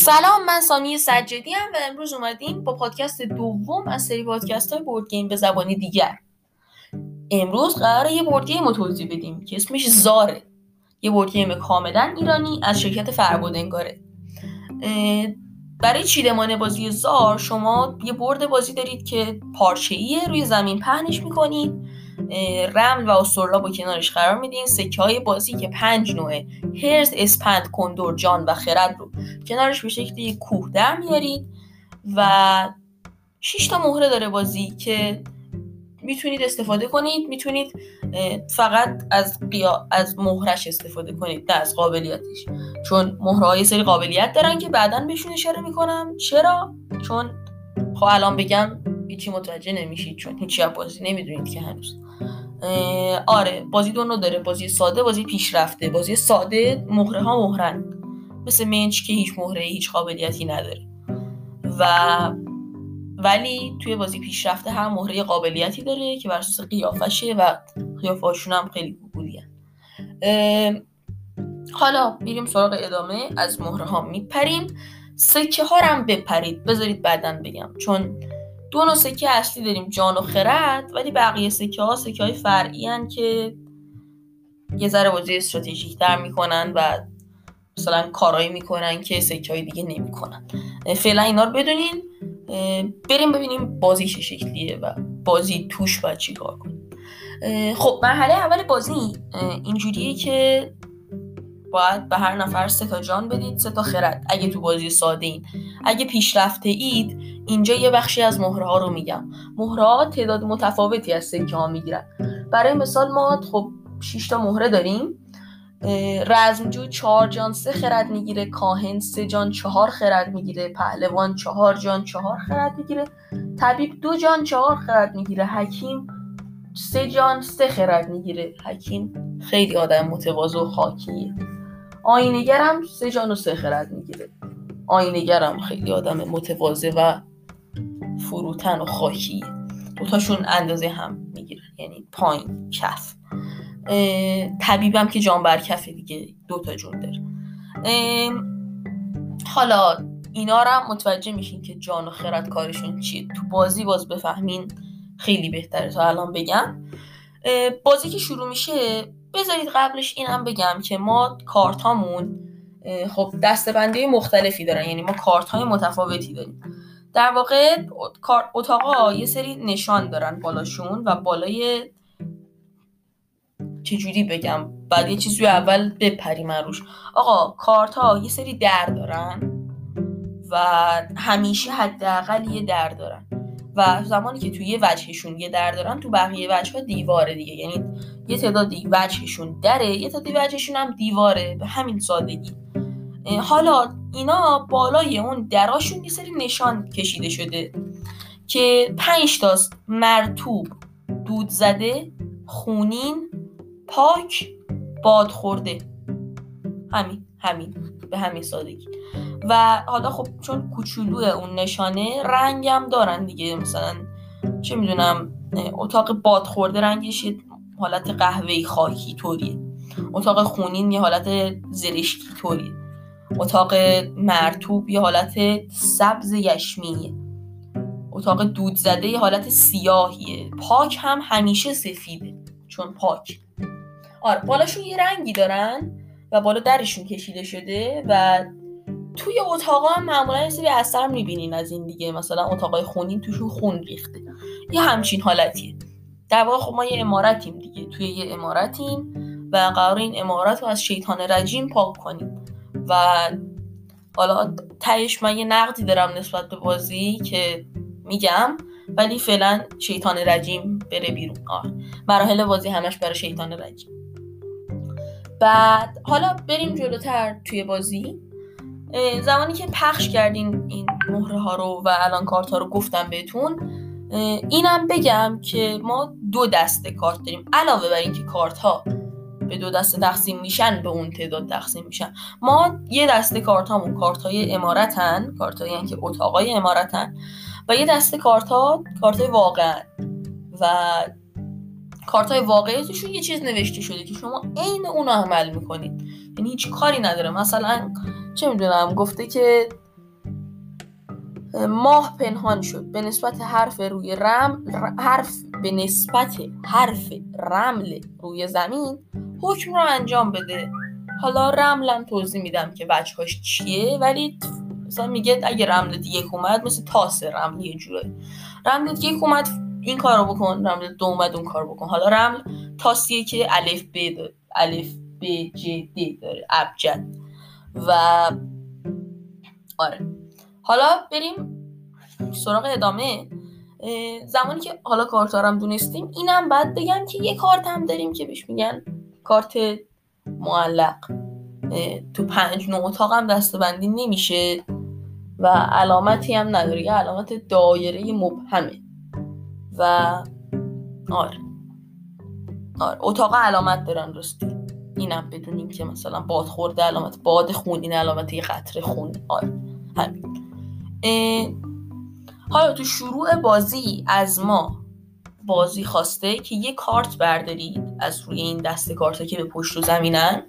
سلام من سامی سجدی هم و امروز اومدیم با پادکست دوم از سری پادکست های board game به زبانی دیگر. امروز قرار یه board game رو توضیح بدیم که اسمش زاره. یه board game کاملا ایرانی از شرکت فربودنگاره برای چیدمان بازی زار شما یه board بازی دارید که پارچه روی زمین پهنش می‌کنید. رمل و اسطرلاب کنارش قرار میدین. سکه های بازی که پنج نوعه هرز اسپند کندور جان و خرد رو کنارش به شکل کوه در میارید و 6 تا مهره داره بازی که می‌تونید استفاده کنید. می‌تونید فقط از قیا... از مهرش استفاده کنید نه از قابلیتش. چون مهره های سری قابلیت دارن که بعدا بهشون اشاره می‌کنم. چرا؟ چون خب الان بگم هیچی متوجه نمیشید چون هیچی بازی نمی‌دونید که هنوز. آره بازی دو داره. بازی ساده بازی پیشرفته. بازی ساده مهره ها مهرن. مثل منچ که هیچ مهره هیچ قابلیتی نداره. و ولی توی بازی پیشرفته هم مهره قابلیتی داره که بر اساس قیافشه و قیافهاشون هم خیلی گوگولی حالا میریم سراغ ادامه. از مهره ها میپریم. سکه ها هم بپرید. بذارید بعدا بگم. چون دو نوع سکه اصلی داریم جان و خرد ولی بقیه سکه ها سکه های فرعی هن که یه ذره بازی استراتژیک در می‌کنن و مثلا کارایی می‌کنن که سکه های دیگه نمی‌کنن. فعلا اینا رو بدونین. بریم ببینیم بازی چه شکلیه و بازی توش باید چی کار کنیم. خب مرحله اول بازی اینجوریه که باید به هر نفر سه تا جان بدید سه تا خرد. اگه تو بازی ساده این. اگه پیشرفته اید اینجا یه بخشی از مهره ها رو میگم. مهره ها تعداد متفاوتی از سکه ها می‌گیرن. برای مثال ما خب 6 تا مهره داریم. رزمجو چهار جان سه خرد می‌گیره. کاهن سه جان چهار خرد می‌گیره. پهلوان چهار جان چهار خرد می‌گیره. طبیب دو جان چهار خرد می‌گیره. حکیم سه جان سه خرد می‌گیره. حکیم خیلی آدم متواضع و خاکیه. آینگرم سه جان و سه خرد می‌گیره. آینگرم خیلی آدم متواضع و فروتن و خاکی. دوتاشون اندازه هم می‌گیرن یعنی پایین کف. طبیبم که جان بر کفه دیگه دوتا جون داره. حالا اینا رو هم متوجه میشین که جان و خرد کارشون چیه. تو بازی باز بفهمین خیلی بهتره تا الان بگم. بازی که شروع میشه بذارید قبلش اینم بگم که ما کارت هامون خب دستبندی مختلفی دارن. یعنی ما کارت های متفاوتی داریم. در واقع اتاقا یه سری نشان دارن بالاشون و بالای چجوری بگم بعد یه چیزی اول بپریم روش. آقا کارت ها یه سری در دارن و همیشه حداقل یه در دارن. و زمانی که توی یه وجهشون یه در دارن تو بقیه وجه دیواره دیگه. یعنی یه تعدادی وجهشون دره یه تعدادی وجهشون هم دیواره. به همین سادگی. حالا اینا بالای اون دراشون یه سری نشان کشیده شده که پنج تاست. مرتوب دود زده خونین پاک باد خورده همین همین به همین سادگی. و حالا خب چون کوچولو اون نشانه رنگم دارن دیگه. مثلا چه می‌دونم اتاق باد خورده رنگش حالت قهوه‌ای خاکی طوریه. اتاق خونین یه حالت زرشکی طوریه. اتاق مرتوب یه حالت سبز یشمیه اتاق دود زده یه حالت سیاهیه. پاک هم همیشه سفیده چون پاک. آره بالاشون یه رنگی دارن و بالا درشون کشیده شده و توی اتاقا هم معمولا یه سری اثر می‌بینین از این دیگه. مثلا اتاقای خونین توشون خون ریخته. یه همچین حالتیه. در واقع خب ما یه امارتیم دیگه. توی یه امارتیم و قرار این امارت رو از شیطان رجیم پاک کنیم. و حالا تهش من یه نقدی دارم نسبت به بازی که میگم ولی فعلا شیطان رجیم بره بیرون. آه. مراحل بازی همش برای شیطان رجیم. بعد حالا بریم جلوتر توی بازی. زمانی که پخش کردین این مهره ها رو و الان کارت ها رو گفتم بهتون اینم بگم که ما دو دسته کارت داریم. علاوه بر اینکه کارت ها به دو دسته تقسیم میشن به اون تعداد تقسیم میشن. ما یه دسته کارت هامون کارت های امارتن کارت هایی که اتاقای امارتن و یه دسته کارت ها کارت های واقعا و کارت های واقعی توشون یه چیز نوشته شده که شما عین اون عمل می‌کنید. یعنی هیچ کاری نداره. مثلا چه می‌دونم گفته که ماه پنهان شد. به نسبت حرف روی رم حرف به نسبت حرف رمل روی زمین حکم رو انجام بده. حالا رملم توضیح میدم که بچهاش چیه ولی مثلا میگه اگه رمل یک اومد مثل تاس رمل یه جوره رمل یک اومد این کارو بکن رمل دو اومد اون کار بکن. حالا رمل تاسیه که الف ب داره. الف ب ج د داره. ابجد. و آره. حالا بریم سراغ ادامه. زمانی که حالا کارتارم دونستیم اینم بعد بگم که یه کارت هم داریم که بهش میگن کارت معلق. تو پنج نوع اتاق هم دستبندی نمیشه و علامتی هم نداره. یه علامت دایره مبهمه. و آره. آره اتاق علامت دارن راستی. اینم بدونیم که مثلا باد خورده علامت باد خون این علامت یه قطره خون. آره همین. حالا تو شروع بازی از ما بازی خواسته که یه کارت بردارید از روی این دست کارت که به پشت و زمینن.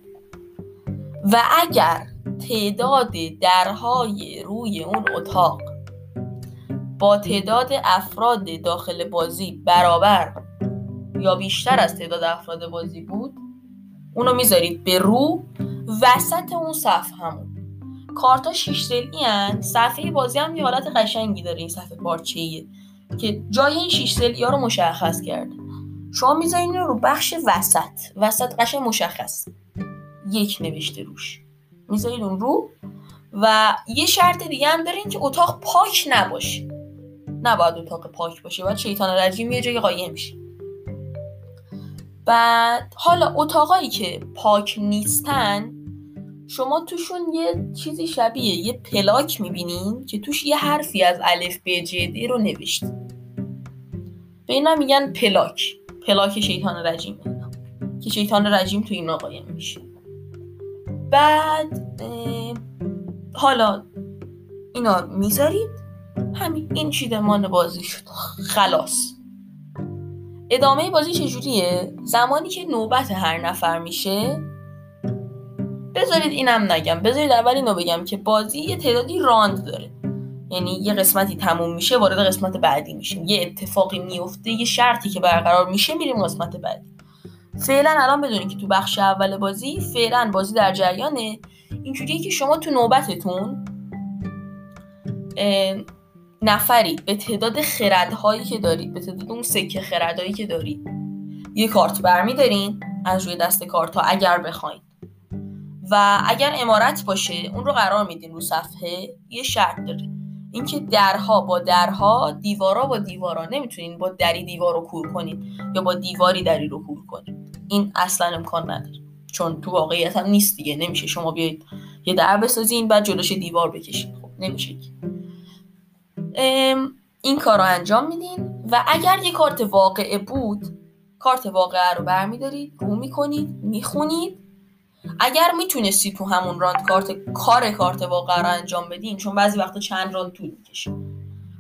و اگر تعداد درهای روی اون اتاق با تعداد افراد داخل بازی برابر یا بیشتر از تعداد افراد بازی بود اونو می‌ذارید به رو وسط اون صفحه همون. کارتا شیش سلی هن. صفحه بازی هم یه حالت قشنگی داره این صفحه پارچه‌ایه که جای این شیش سلی ها رو مشخص کرده شما می‌ذارین رو بخش وسط. وسط قشنگ مشخص. یک نوشته روش. می‌ذارید اون رو. و یه شرط دیگه هم دارین که اتاق پاک نباشه. نباید اتاق پاک باشه. و شیطان رجیم یه جای قایم میشه بعد حالا اتاقایی که پاک نیستن شما توشون یه چیزی شبیه یه پلاک می‌بینین که توش یه حرفی از الف ب ج د رو نوشته به اینا میگن پلاک. پلاک شیطان رجیم اینا. که شیطان رجیم تو اینا قایم میشه. بعد حالا اینا می‌ذارید. همین این چیدمان بازی شد. خلاص. ادامه بازی چجوریه؟ زمانی که نوبت هر نفر میشه بذارید اینم نگم. بذارید اول اینو بگم که بازی یه تعدادی راند داره. یعنی یه قسمتی تموم میشه وارد قسمت بعدی میشیم. یه اتفاقی میفته یه شرطی که برقرار میشه میریم قسمت بعدی. فعلا الان بدونید که تو بخش اول بازی فعلا بازی در جریانه. اینجوریه که شما تو نوبتتون نفری به تعداد خردهایی که دارید به تعداد اون سکه خردهایی که دارید یه کارت برمیدارین. از روی دست کارت ها اگر بخواین. و اگر امارت باشه اون رو قرار میدین رو صفحه یه شرط داره. اینکه درها با درها دیوارا با دیوارا. نمی‌تونین با دری دیوار رو کور کنین یا با دیواری دری رو کور کنین. این اصلا امکان نداره. چون تو واقعیت هم نیست دیگه. نمیشه شما بیاید یه در بسازین بعد جلوش دیوار بکشین. خب نمیشه این کار رو انجام میدین و اگر یه کارت واقعه بود کارت واقعه رو برمیدارید رو می‌کنید می‌خونید اگر می‌تونستی تو همون راند کارت کار کارت واقعه رو انجام بدین چون بعضی وقتا چند راند طول می‌کشه.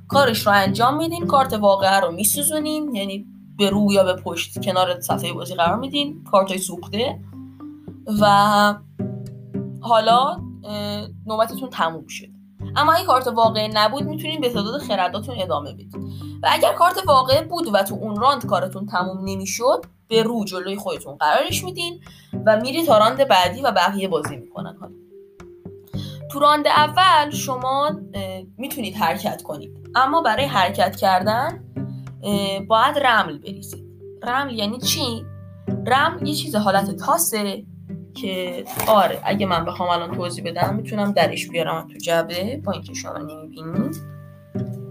کارش رو انجام میدین کارت واقعه رو میسوزونین یعنی به رو یا به پشت کنار صفحه بازی قرار میدین کارت سوخته. و حالا نوبتتون تموم شد. اما اگه کارت واقعه نبود می‌تونین به تعداد خرداتون ادامه بدید و اگر کارت واقعه بود و تو اون راند کارتون تموم نمی‌شد به رو جلوی خودتون قرارش میدین و میره تا راند بعدی و بقیه بازی می‌کنن. تو راند اول شما می‌تونید حرکت کنید. اما برای حرکت کردن باید رمل بریزید. رمل یعنی چی؟ رمل یه چیز حالت تاسه که آره اگه من بخوام الان توضیح بدم می‌تونم درش بیارم تو جعبه با اینکه شما نمی‌بینید.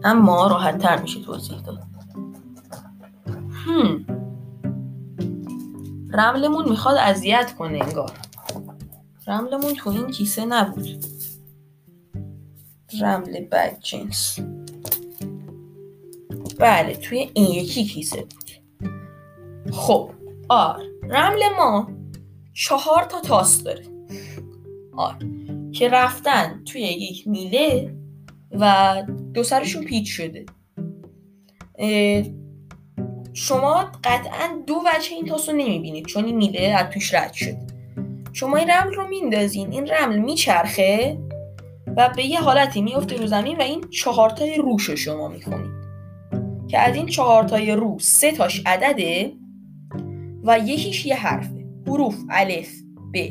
اما راحت تر میشه توضیح داد. هم. رملمون می‌خواد اذیت کنه انگار. رملمون تو این کیسه نبود. رمل بد جنس. بله توی این یکی کیسه بود. خب آر. رمل ما چهار تا تاس داره. آر. که رفتن توی یک میله و دو سرشون پیچ شده. شما قطعا دو وجه این تاس رو نمی‌بینید چون این میله از توش رد شد شما این رمل رو میندازین این رمل میچرخه و به یه حالتی میفته رو زمین و این چهارتای روش رو شما می‌خونید. که از این چهارتای رو سه تاش عدده و یکیش یه حرفه. حروف الف ب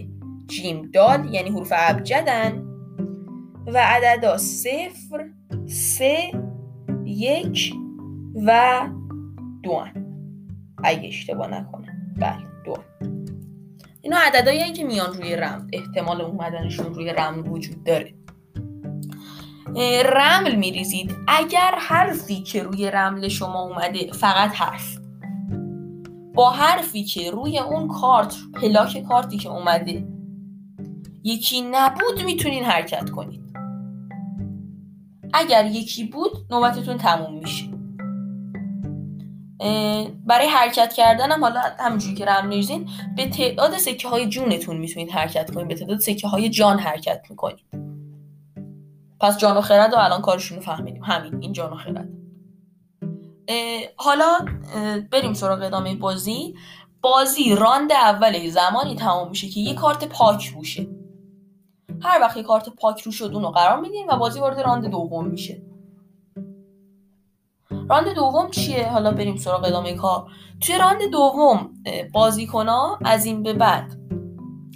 جیم دال یعنی حروف ابجدن و عددا صفر سه یک و دو اگه اشتباه نکنم. بله دو اینا عددهایی که میان روی رمل احتمال اومدنشون روی رمل وجود داره. رمل میریزید. اگر حرفی که روی رمل شما اومده فقط حرف. با حرفی که روی اون کارت پلاک کارتی که اومده یکی نبود می‌تونین حرکت کنید. اگر یکی بود نوبتتون تموم میشه. برای حرکت کردن هم حالا همونجوری که رم میریزین به تعداد سکه های جونتون می‌تونید حرکت کنید. به تعداد سکه های جان حرکت می‌کنید. پس جان و خرد و الان کارشون رو فهمیدیم. همین این جان و خرد. حالا بریم سراغ ادامه بازی. بازی راند اول زمانی تمام میشه که یه کارت پاک رو شه هر وقت یه کارت پاک رو شد اونو قرار میدیم و بازی وارد راند دوم میشه. راند دوم چیه؟ حالا بریم سراغ ادامه کار. توی راند دوم بازیکن از این به بعد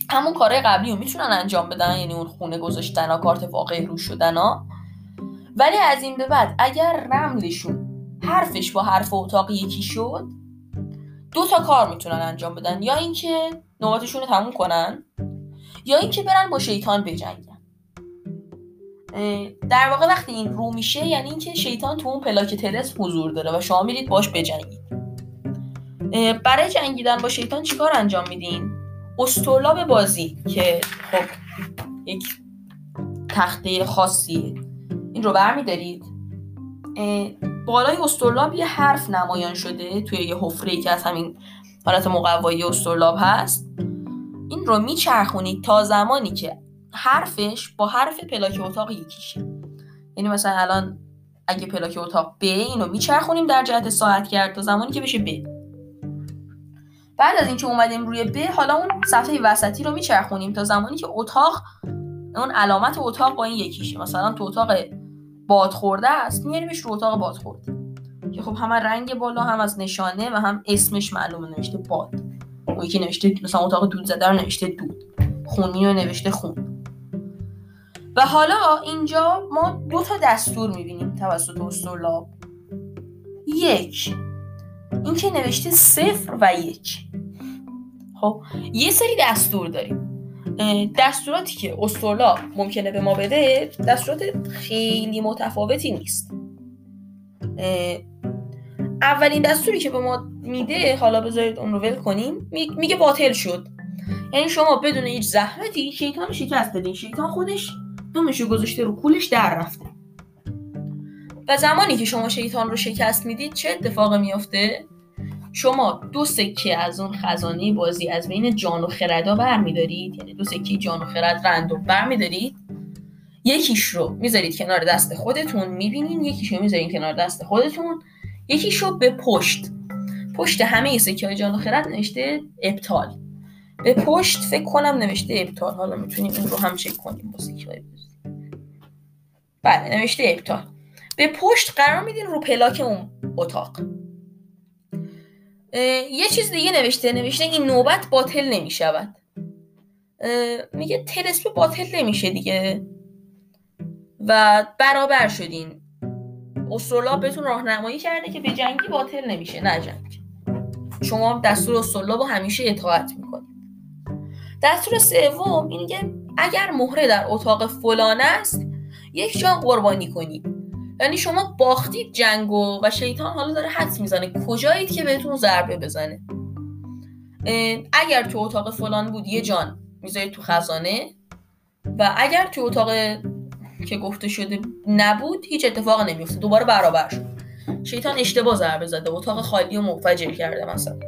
همون کارهای قبلی رو می‌تونن انجام بدن یعنی اون خونه گذاشتن ها کارت واقعه رو شدن ها. ولی از این به بعد اگر رملشون حرفش با حرف اتاق یکی شد دو تا کار می‌تونن انجام بدن. یا اینکه نوبتشون رو تموم کنن. یا اینکه برن با شیطان بجنگن در واقع وقتی این رو میشه یعنی اینکه شیطان تو اون پلاک تلس حضور داره و شما میرید باش بجنگید برای جنگیدن با شیطان چیکار انجام میدین؟ استرلاب بازی که خب یک تخته خاصیه. این رو برمیدارید. بالای استرلاب یه حرف نمایان شده توی یه حفره که از همین حالت مقوایی استرلاب هست. این رو میچرخونید تا زمانی که حرفش با حرف پلاک اتاق یکیشه. یعنی مثلا الان اگه پلاک اتاق ب اینو میچرخونیم در جهت ساعت کرد تا زمانی که بشه ب بعد از اینکه اومدیم روی ب حالا اون صفحه وسطی رو میچرخونیم تا زمانی که اتاق اون علامت اتاق با این یکیشه. مثلا تو اتاق باد خورده است میاریمش رو اتاق باد خورده. که خب هم رنگ بالا هم از نشانه و هم اسمش معلومه نوشته باد. اون یکی نوشته مثلا اتاق دود زده رو نوشته دود. خونی رو نوشته خون. و حالا اینجا ما دو تا دستور می‌بینیم توسط استرلاب یک این که نوشته صفر و یک. خب یه سری دستور داریم. دستوراتی که استرلاب ممکنه به ما بده دستورات خیلی متفاوتی نیست. اولین دستوری که به ما میده حالا بذارید اون رو ول کنیم میگه باطل شد. یعنی شما بدون هیچ زحمتی شیطان رو شکست دادین. شیطان خودش دومش گذاشته رو کولش در رفته. و زمانی که شما شیطان رو شکست می‌دید چه اتفاقی میافته؟ شما دو سکه از اون خزانه بازی از بین جان و خردا برمیدارید. یعنی دو سکه جان و خرد رندوم برمیدارید یکیش رو می‌ذارید کنار دست خودتون می‌بینین. یکیش رو می‌ذارید کنار دست خودتون. یکیش رو به پشت. پشت همه سکه های جان خرد نوشته ابطال. به پشت فکر کنم نوشته ابطال. حالا می‌تونیم این رو هم چک کنیم با سکه بله نوشته ابطال. به پشت قرار میدین رو پلاک اون اتاق. یه چیز دیگه نوشته. نوشته این نوبت باطل نمی شود میگه تلسپه باطل نمیشه دیگه. و برابر شدین. استرلاب بهتون راهنمایی کرده که به جنگی باطل نمیشه نه جنگ. شما دستور استرلاب رو همیشه اطاعت می‌کنید. دستور سوم اینه اگر مهره در اتاق فلان است یک جان قربانی کنید. یعنی شما باختید جنگو و شیطان حالا داره حدس می‌زنه کجایید که بهتون ضربه بزنه. اگر تو اتاق فلان بود یه جان می‌ذارید تو خزانه و اگر تو اتاق که گفته شده نبود هیچ اتفاق نمیفته دوباره برابر شد. شیطان اشتباه ضربه زده اتاق خالی و منفجر کرده مثلا.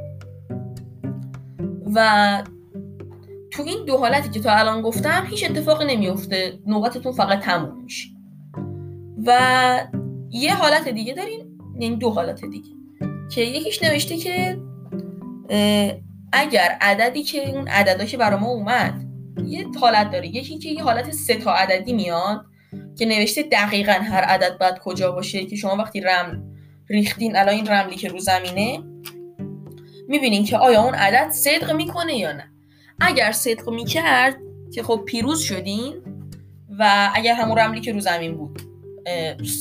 و تو این دو حالتی که تا الان گفتم هیچ اتفاقی نمیفته نوبتتون فقط تموم میشه. و یه حالت دیگه داریم یعنی دو حالت دیگه. که یکیش نوشته که اگر عددی که اون عددا که برای ما اومد یه حالت داره. یکی که یه حالت سه تا عددی میاد که نوشته دقیقا هر عدد باید کجا باشه که شما وقتی رمل ریختین الان این رملی که رو زمینه می‌بینین که آیا اون عدد صدق می‌کنه یا نه. اگر صدق می‌کرد که خب پیروز شدین و اگر همون رملی که رو زمین بود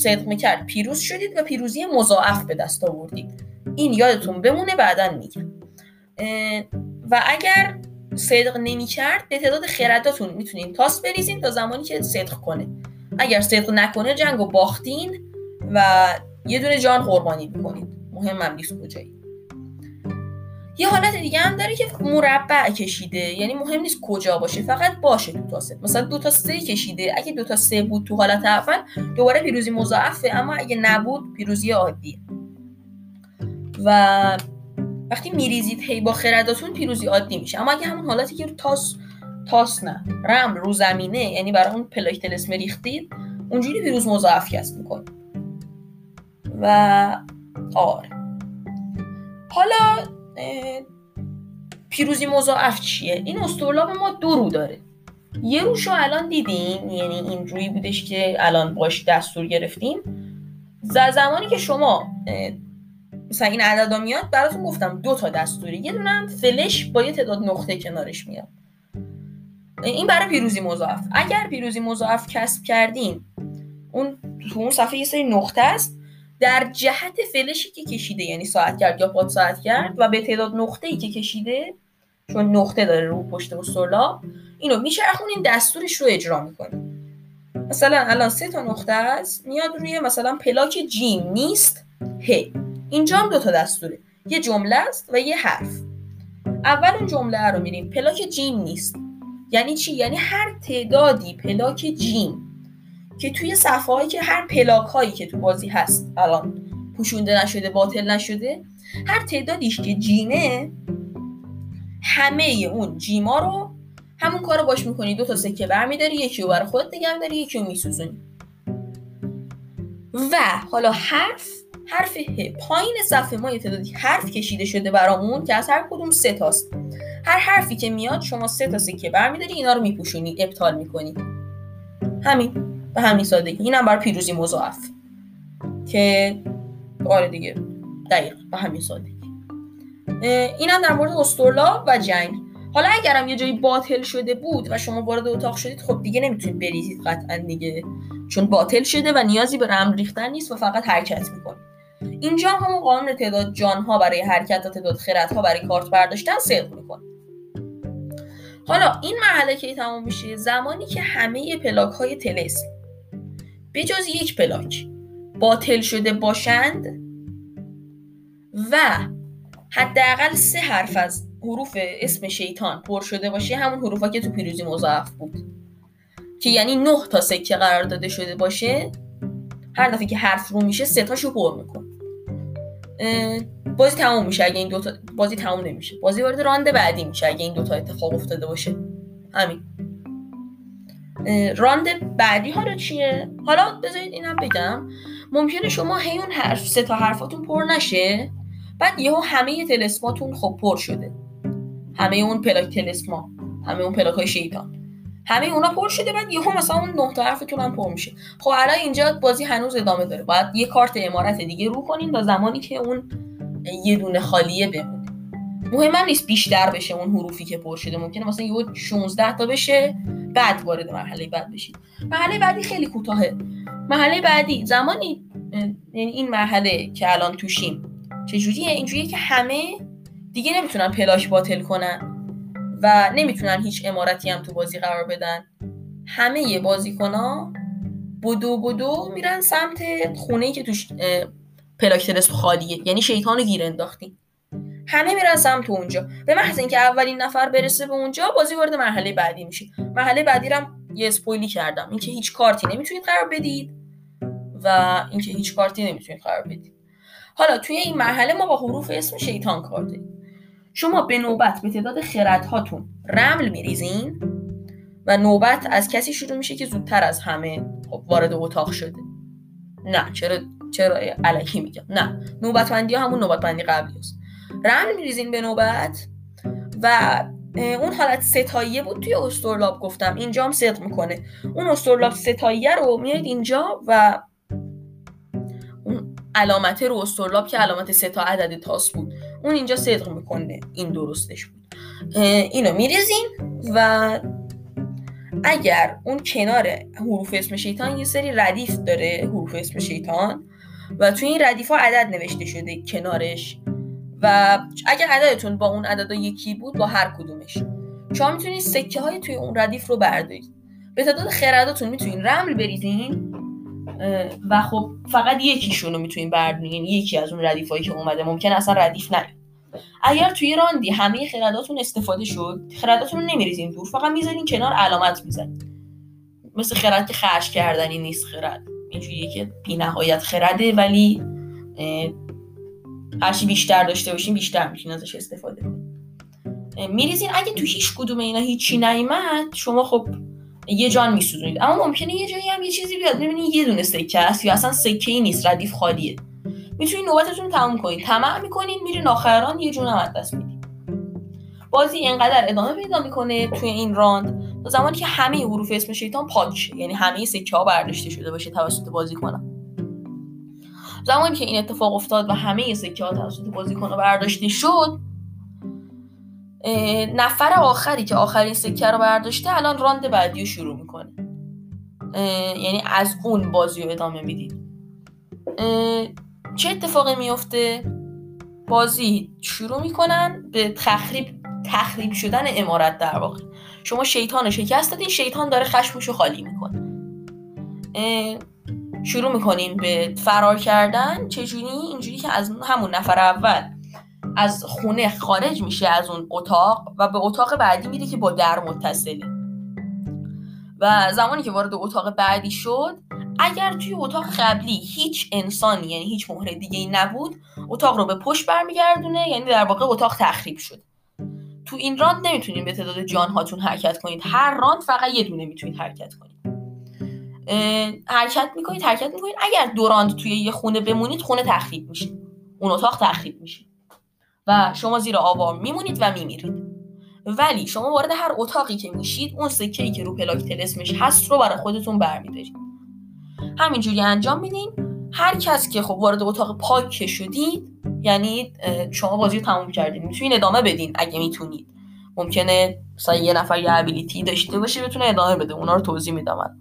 صدق می‌کرد پیروز شدید و پیروزی مضاعف به دست آوردید این یادتون بمونه بعدا میگم. و اگر صدق نمی‌کرد به تعداد خرداتون می‌تونین تاس بریزین تا زمانی که صدق کنه. اگر صدق نکنه جنگ و باختین و یه دونه جان قربانی می‌کنید مهم نیست کجایی. یه حالت دیگه هم داره که مربع کشیده. یعنی مهم نیست کجا باشه فقط باشه تو تا سه. مثلا دو تا سه کشیده. اگه دو تا سه بود تو حالت اول دوباره پیروزی مضاعفه. اما اگه نبود پیروزی عادیه. و وقتی میریزید هی با خرداتون پیروزی عادی میشه. اما اگه همون حالتی که تاس تاس نه رم رو زمینه یعنی برای اون پلاک تلسم ریختید اونجوری پیروز مضاعف کسب می‌کنه. و آره. حالا پیروزی مضاعف چیه؟ این استرلاب ما دو رو داره. یه روشو الان دیدیم یعنی این روی بودش که الان باش دستور گرفتیم. زمانی که شما مثلا این عددا میاد براتون گفتم دو تا دستوری. یه دونه فلش با یه تعداد نقطه کنارش میاد. این برای پیروزی مضاعف. اگر پیروزی مضاعف کسب کردین اون تو اون صفحه یه سری نقطه است. در جهت فلشی که کشیده یعنی ساعت کرد یا پاد ساعت کرد و به تعداد نقطه ای که کشیده چون نقطه داره رو پشت استرلاب اینو میچرخونین دستورش رو اجرا می‌کنین مثلا الان سه تا نقطه است میاد روی مثلا پلاک جیم نیست ه. اینجا هم دو تا دستوره. یه جمله است و یه حرف. اول اون جمله رو میریم پلاک جیم نیست. یعنی چی؟ یعنی هر تعدادی پلاک جیم که توی صفحه هایی که هر پلاک هایی که تو بازی هست الان پوشونده نشده باطل نشده هر تعدادیش که جیمه همه اون جیما رو همون کار رو باش می‌کنی. دو تا سکه برمیداری یکی رو برای خودت نگه داری یکی رو میسوزونی. و حالا حرف حرف ه پایین صفحه ما یه تعدادی حرف کشیده شده برامون که از هر کدوم سه تاست. هر حرفی که میاد شما سه تا سکه برمیداری اینا رو میپوشونی ابطال می‌کنی. همین به همین سادگی. اینم بر پیروزی مضاعف. که آره دیگه دقیق به همین سادگی. اینم در مورد استرلا و جنگ. حالا اگرم یه جایی باطل شده بود و شما وارد اتاق شدید خب دیگه نمی‌تونید بریزید قطعا دیگه. چون باطل شده و نیازی به رمل ریختن نیست و فقط حرکت می‌کنید اینجا همون قانون تعداد جانها برای حرکت و تعداد خردها برای کارت برداشتن صدق می‌کنه. حالا این مرحله که تمام میشه زمانی که همه پلاک های تلسم به جز یک پلاک باطل شده باشند و حداقل سه حرف از حروف اسم شیطان پر شده باشه همون حروفا که تو پیروزی مضاعف بود. که یعنی نه تا سکه قرار داده شده باشه هر دفعه که حرف رو میشه سه تاشو پر میکن بازی تموم میشه. اگه این دوتا بازی تموم نمیشه. بازی وارد رانده بعدی میشه اگه این دوتا اتفاق افتاده باشه. همین. راند بعدی حالا چیه؟ حالا بذارید اینم بگم. ممکنه شما هی اون حرف سه تا حرفاتون پر نشه. بعد یهو همه تلسماتون خب پر شده. همه اون پلاک تلسما. همه اون پلاک های شیطان. همه اونا پر شده بعد یهو مثلا اون نه تا حرفتون هم پر میشه. خب الان اینجا بازی هنوز ادامه داره. باید یه کارت امارت دیگه رو کنین تا زمانی که اون یه دونه خالیه بمونه. مهم هم نیست بیشتر بشه اون حروفی که پر شده. ممکنه مثلا یه 16 تا بشه بعد وارد مرحله بعد بشید. مرحله بعدی خیلی کوتاهه. مرحله بعدی زمانی یعنی این مرحله که الان توشیم چجوریه؟ اینجوریه که همه دیگه نمی‌تونن پلاش باطل کنن. و نمی‌تونن هیچ امارتی هم تو بازی قرار بدن. همه بازیکن ها بدو بدو میرن سمت خونه ای که توش پلاکترس خالیه. یعنی شیطان رو گیر انداختیم همه میرن سمت اونجا. به محض اینکه اولین نفر برسه به اونجا بازی وارد مرحله بعدی میشه. مرحله بعدی رو یه اسپویلی کردم. اینکه هیچ کارتی نمی‌تونید قرار بدید و اینکه هیچ کارتی نمی‌تونید قرار بدید. حالا توی این مرحله ما با حروف اسم شیطان کار داریم شما به نوبت به تعداد خردهاتون رمل میریزین و نوبت از کسی شروع میشه که زودتر از همه خب وارد اتاق شده. نه چرا چرا علکی میگم؟ نه نوبت بندی همون نوبت بندی قبلی هست رمل میریزین به نوبت و اون حالت ستاییه بود توی استرلاب گفتم. اینجا هم صدق می‌کنه. اون استرلاب ستاییه رو میاد اینجا و اون علامت رو استرلاب که علامت سه تا عدد تاس بود اون اینجا صدق می‌کنه. این درستش بود. اینو میریزین و اگر اون کنار حروف اسم شیطان یه سری ردیف داره حروف اسم شیطان و توی این ردیف ها عدد نوشته شده کنارش و اگر عددتون با اون عدد یکی بود با هر کدومش. شما می‌تونید سکه های توی اون ردیف رو بردارید. به تعداد خرداتون می‌تونید رمل بریزین. و خب فقط یکیشون رو می‌تونید بردارین یکی از اون ردیف هایی که اومده ممکن اصلا ردیف نه اگر توی راندی همه خرداتون استفاده شد خرداتون رو نمیریزین دور فقط می‌ذارین کنار علامت می‌زنین مثل خرد که خرج کردنی نیست خرد. اینجوریه که بی نهایت خرده ولی هرچی بیشتر داشته باشین بیشتر می‌تونین ازش استفاده میریزین. اگه تو هیچ کدوم اینا هیچی نیمد شما خب یه جان میسوزونید. اما ممکنه یه جایی هم یه چیزی بیاد. ببینید یه دونه سکه است یا اصلا سکه ای نیست ردیف خالیه. می‌تونید نوبتتون تموم کنید. طمع می‌کنید میرین آخران یه جون هم دست می‌دید. بازی اینقدر ادامه پیدا می‌کنه توی این راند. تا زمانی که همه حروف اسم شیطان پاک یعنی همه سکه ها برداشته شده باشه توسط بازی کنم زمانی که این اتفاق افتاد و همه سکه ها توسط بازی کنه برداشته شد نفر آخری که آخرین سکه رو برداشته الان راند بعدی رو شروع می‌کنه. یعنی از اون بازی رو ادامه می‌دید چه اتفاقی میفته بازی شروع می‌کنن به تخریب تخریب شدن امارت در واقع. شما شیطان رو شکست دادین شیطان داره خشمشو خالی می‌کنه. شروع می‌کنین به فرار کردن. چجوری؟ اینجوری که از همون نفر اول از خونه خارج میشه از اون اتاق و به اتاق بعدی میره که با در متصله. و زمانی که وارد اتاق بعدی شد اگر توی اتاق قبلی هیچ انسانی یعنی هیچ مهره دیگه ای نبود اتاق رو به پشت برمیگردونه یعنی در واقع اتاق تخریب شد. تو این راند نمی‌تونید به تعداد جان هاتون حرکت کنید. هر راند فقط یه دونه می‌تونید حرکت کنید. حرکت می‌کنید حرکت می‌کنید. اگر دو راند توی یه خونه بمونید خونه تخریب میشه. اون اتاق تخریب میشه. و شما زیر آوار میمونید و میمیرید. ولی شما وارد هر اتاقی که میشید اون سکه ای که رو پلاک تلسمش هست رو برای خودتون برمیدارید. همینجوری انجام میدین. هر کس که خب وارد اتاق پاک شدید یعنی شما بازی رو تموم کردین می‌تونین ادامه بدین اگه می‌تونید. ممکنه مثلا یه نفر یه ابیلیتی داشته باشه بتونه ادامه بده. اونا رو توضیح میدم.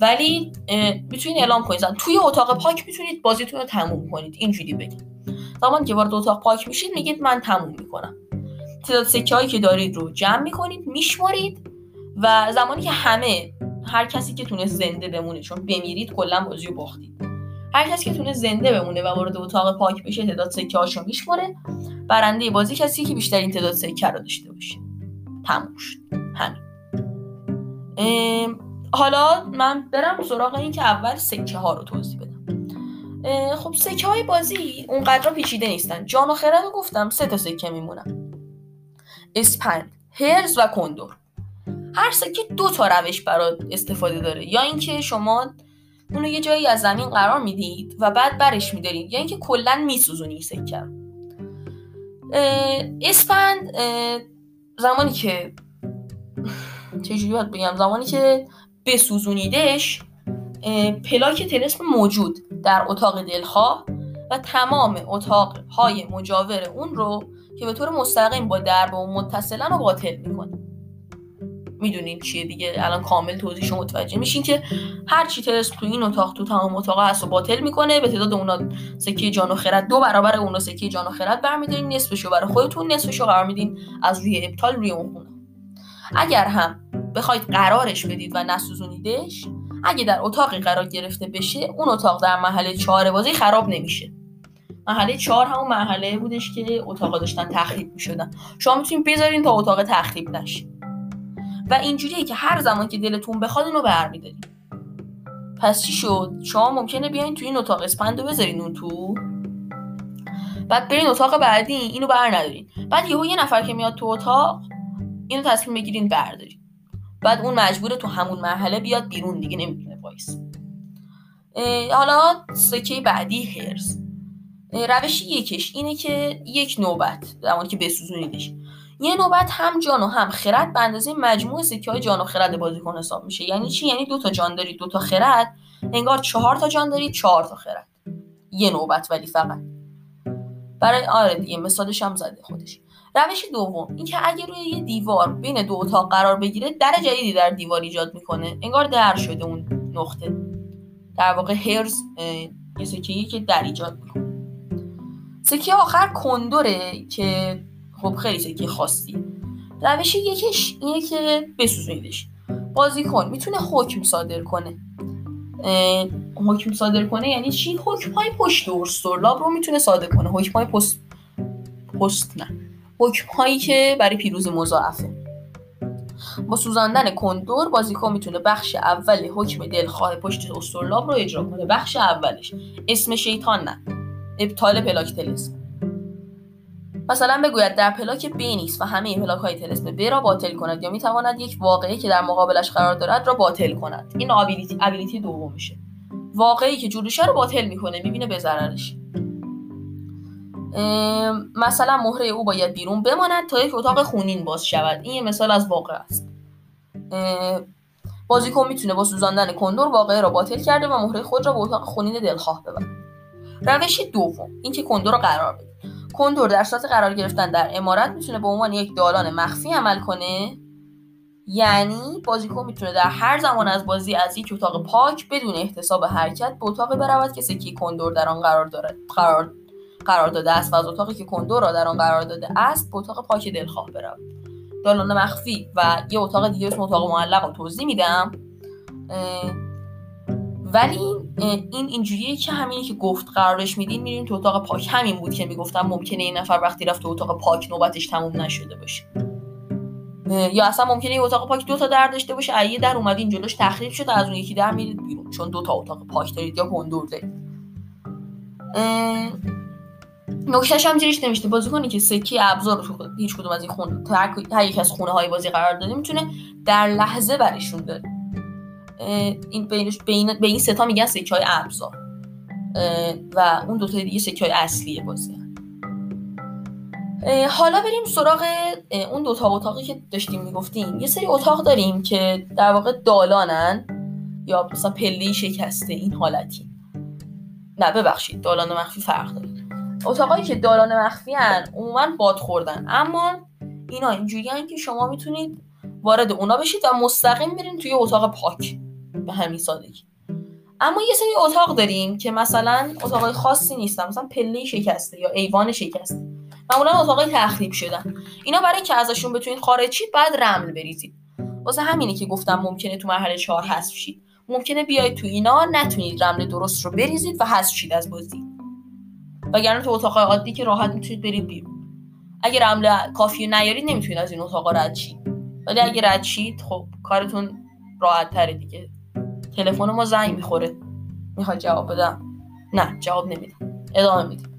ولی می‌تونید اعلام کنید. توی اتاق پاک می‌تونید بازیتون رو تموم کنید. اینجوری بگید زمانی که وارد اتاق پاک میشید میگید من تموم می‌کنم. تعداد سکه هایی که دارید رو جمع می‌کنید میشمارید و زمانی که همه هر کسی که تونه زنده بمونه چون بمیرید کلا بازی رو باختید. هر کسی که تونه زنده بمونه و وارد اتاق پاک بشه تعداد سکه هاشو میشماره برنده بازی کسی که بیشترین تعداد سکه رو داشته باشه. تموم شد. همین. حالا من برم سراغ این که اول سکه ها رو توضیح خب سکه های بازی اونقدر پیچیده نیستن. جان و خرد رو گفتم سه تا سکه میمونن اسپند هرز و کندور. هر سکه دو تا روش برای استفاده داره. یا اینکه شما اونو یه جایی از زمین قرار می‌دید و بعد برش میدارید. یا اینکه کلا میسوزونی سکه اسپند زمانی که چجوری باید بگم؟ زمانی که بسوزونیدش پلاک تلسم موجود در اتاق دلخواه و تمام اتاق های مجاور اون رو که به طور مستقیم با درب و متصلا رو باطل می‌کنه. می‌دونین چیه دیگه؟ الان کامل توضیحش متوجه میشین که هر چی تلسم تو این اتاق تو تمام اتاق هست و باطل می‌کنه. به تعداد اونا سکه جان و خرد دو برابر اونا سکه جان و خرد برمیدارین. نصفشو برای خودتون نصفشو قرار میدین از روی ابطال روی اون خونه. اگر هم بخواید قرارش بدید و نسوزونیدش اگه در اتاقی قرار گرفته بشه اون اتاق در محله چهار بازی خراب نمیشه. محله چهار همون محله بودش که اتاق داشتن تخریب می‌شدن. شما می‌تونید بذارین تا اتاق تخریب نشه. و اینجوریه که هر زمان که دلتون بخواد اینو برمیدارین. پس چی شد؟ شما ممکنه بیاین تو این اتاق اسپند رو بذارین اون تو. بعد برین اتاق بعدی اینو بر ندارین. بعد یهو یه نفر که میاد تو اتاق اینو تصمیم بگیرین بردارین. بعد اون مجبوره تو همون مرحله بیاد بیرون دیگه نمی‌تونه وایسه. حالا سکه بعدی هرز روش یکش اینه که یک نوبت زمانی که بسوزونیدش. یه نوبت هم جان و هم خرد به اندازه مجموع سکه های جان و خرد بازیکن حساب میشه. یعنی چی؟ یعنی دو تا جان دارید دو تا خرد انگار چهار تا جان دارید چهار تا خرد. یه نوبت ولی فقط. برای آره دیگه مثالش هم زده خودش. روش دوم اینکه اگه روی یه دیوار بین دو اتاق قرار بگیره در جدیدی در دیوار ایجاد می‌کنه انگار در شده اون نقطه. در واقع هرز یه سکه که در ایجاد می‌کنه. سکه آخر کندوره که خب خیلی سکه خاصی. روش یکیش اینه که بسوزونیدش. بازیکن می‌تونه حکم صادر کنه. حکم صادر کنه یعنی چی؟ حکم های پشت استرلاب رو می‌تونه صادر کنه. حکم های پست پست نه. حکم هایی که برای پیروزی مضاعفه. با سوزاندن کندور بازیکن می‌تونه بخش اول حکم دلخواه پشت استرلاب رو اجرا کنه. بخش اولش اسم شیطان نه. ابطال پلاک تلسم. مثلا بگوید در پلاک ب نیست و همه پلاک های تلسم ب را باطل کند یا می‌تواند یک واقعی که در مقابلش قرار دارد را باطل کند. این ابیلیتی ابیلیتی دوم میشه واقعی که جلوشه رو باطل می‌کنه می‌بینه به ضررش. مثلا مهره او باید بیرون بماند تا یک اتاق خونین باز شود. این یه مثال از واقع است. بازیکن می‌تونه با سوزاندن کندور واقعه را باطل کرده و مهره خود را به اتاق خونین دلخواه ببرد. روش دوم اینکه کندور را قرار بده. کندور در صورت قرار گرفتن در امارت می‌تونه به عنوان یک دالان مخفی عمل کنه. یعنی بازیکن می‌تونه در هر زمان از بازی از یک اتاق پاک بدون احتساب حرکت به اتاقی برود. که سکی کندور در آن قرار دارد قرار قرار داده است و از اتاقی که کندور را در آن قرار داده است به اتاق پاک دلخواه برود دالان مخفی و یه اتاق دیگه اسم اتاق معلق رو توضیح میدم. ولی این اینجوریه که همینی که گفت قرارش میدین میرین تو اتاق پاک همین بود که می‌گفتم ممکنه این نفر وقتی رفت تو اتاق پاک نوبتش تموم نشده باشه. یا اصلا ممکنه این اتاق پاک دو تا در داشته باشه ایه در اومدین جلوش تخریب شده از اون یکی در میرید بیرون چون دو تا اتاق پاک دارید یا کندور دارید. نکتهش هم زیرش نمیشته بازی کنی که سکی ابزار تو هیچ کدوم از این خونه هر یک از خونه های بازی قرار داده می‌تونه در لحظه برشون داره این بینش بین به این ستا میگن سکه های ابزار. و اون دو تا دیگه سکه های اصلی بازی حالا بریم سراغ اون دو تا اتاقی که داشتیم می‌گفتیم. یه سری اتاق داریم که در واقع دالانن یا مثلا پله شکسته این حالتی. نه ببخشید. دالان مخفی فرق داره. اتاقایی که دالان مخفی هن عموما باد خوردن. اما اینا اینجوری که شما می‌تونید وارد اونا بشید و مستقیم برین توی اتاق پاک. به همین سادگی. اما یه سری اتاق داریم که مثلا اتاقای خاصی نیستن. مثلا پله شکسته یا ایوان شکسته. معمولا اتاقای تخریب شدن. اینا برای که ازشون بتونید خارج شید بعد رمل بریزید. واسه همینه که گفتم ممکنه تو مرحله چهار حذف شید. ممکنه بیاید تو اینا نتونید رمل درست رو بریزید و حذف شید از بازی. وگرنه تو اتاق عادی که راحت می‌تونید برید بیرون. اگر رمل کافی نیارید نمی‌تونید از این اتاق رد شید. ولی اگه رد شید خب کارتون راحت تره دیگه. تلفن ما زنگ می‌خوره. می‌خواد جواب بدم. نه جواب نمیدم ادامه میدم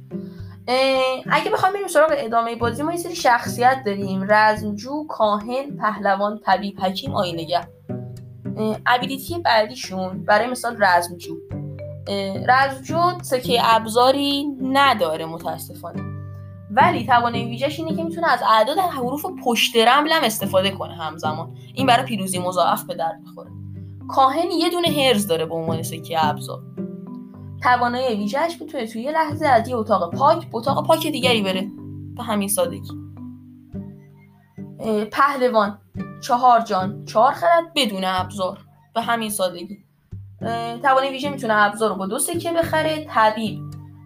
اگه بخوام بریم سراغ ادامه بازی ما یه سری شخصیت داریم. رزمجو کاهن پهلوان طبیب حکیم آینگر ابیلیتی بعدیشون. برای مثال رزمجو. رزمجو سکه ابزاری نداره متاسفانه. ولی توانایی ویژش اینه که می‌تونه از اعداد حروف پشت رمل هم استفاده کنه همزمان. این برای پیروزی مضاعف به درد می‌خوره. کاهن یه دونه هرز داره به عنوان سکه ابزار. توانایی ویژهش می‌تونه توی یه لحظه از یه اتاق پاک به اتاق پاک دیگری بره. به همین سادگی. پهلوان چهار جان چهار خرد بدون ابزار. به همین سادگی. توانایی ویژه می‌تونه ابزار رو با دو سکه بخره. طبیب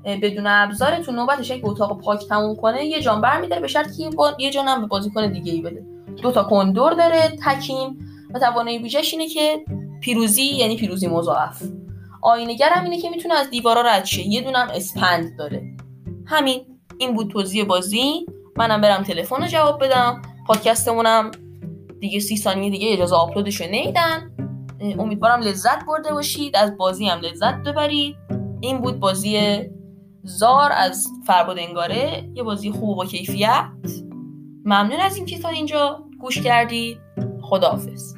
بدون ابزار تو نوبتش یک اتاق پاک تموم کنه یه جان برمیداره به شرطی که یه جان هم به بازیکن دیگه ای بده. دو تا کندور داره تکیم و توانایی ویژهش اینه که پیروزی یعنی پیروزی مضاعف. آینگر هم اینه که می‌تونه از دیوارا رد شه. یه دونم اسپند داره. همین. این بود توضیح بازی. منم برم تلفن رو جواب بدم. پادکستمونم دیگه سی ثانیه دیگه اجازه آپلودش رو نیدن. امیدوارم لذت برده باشید از بازی هم لذت ببرید. این بود بازی زار از فرباد انگاره. یه بازی خوب و کیفیت. ممنون از اینکه تا اینجا گوش کردید. خداحافظ.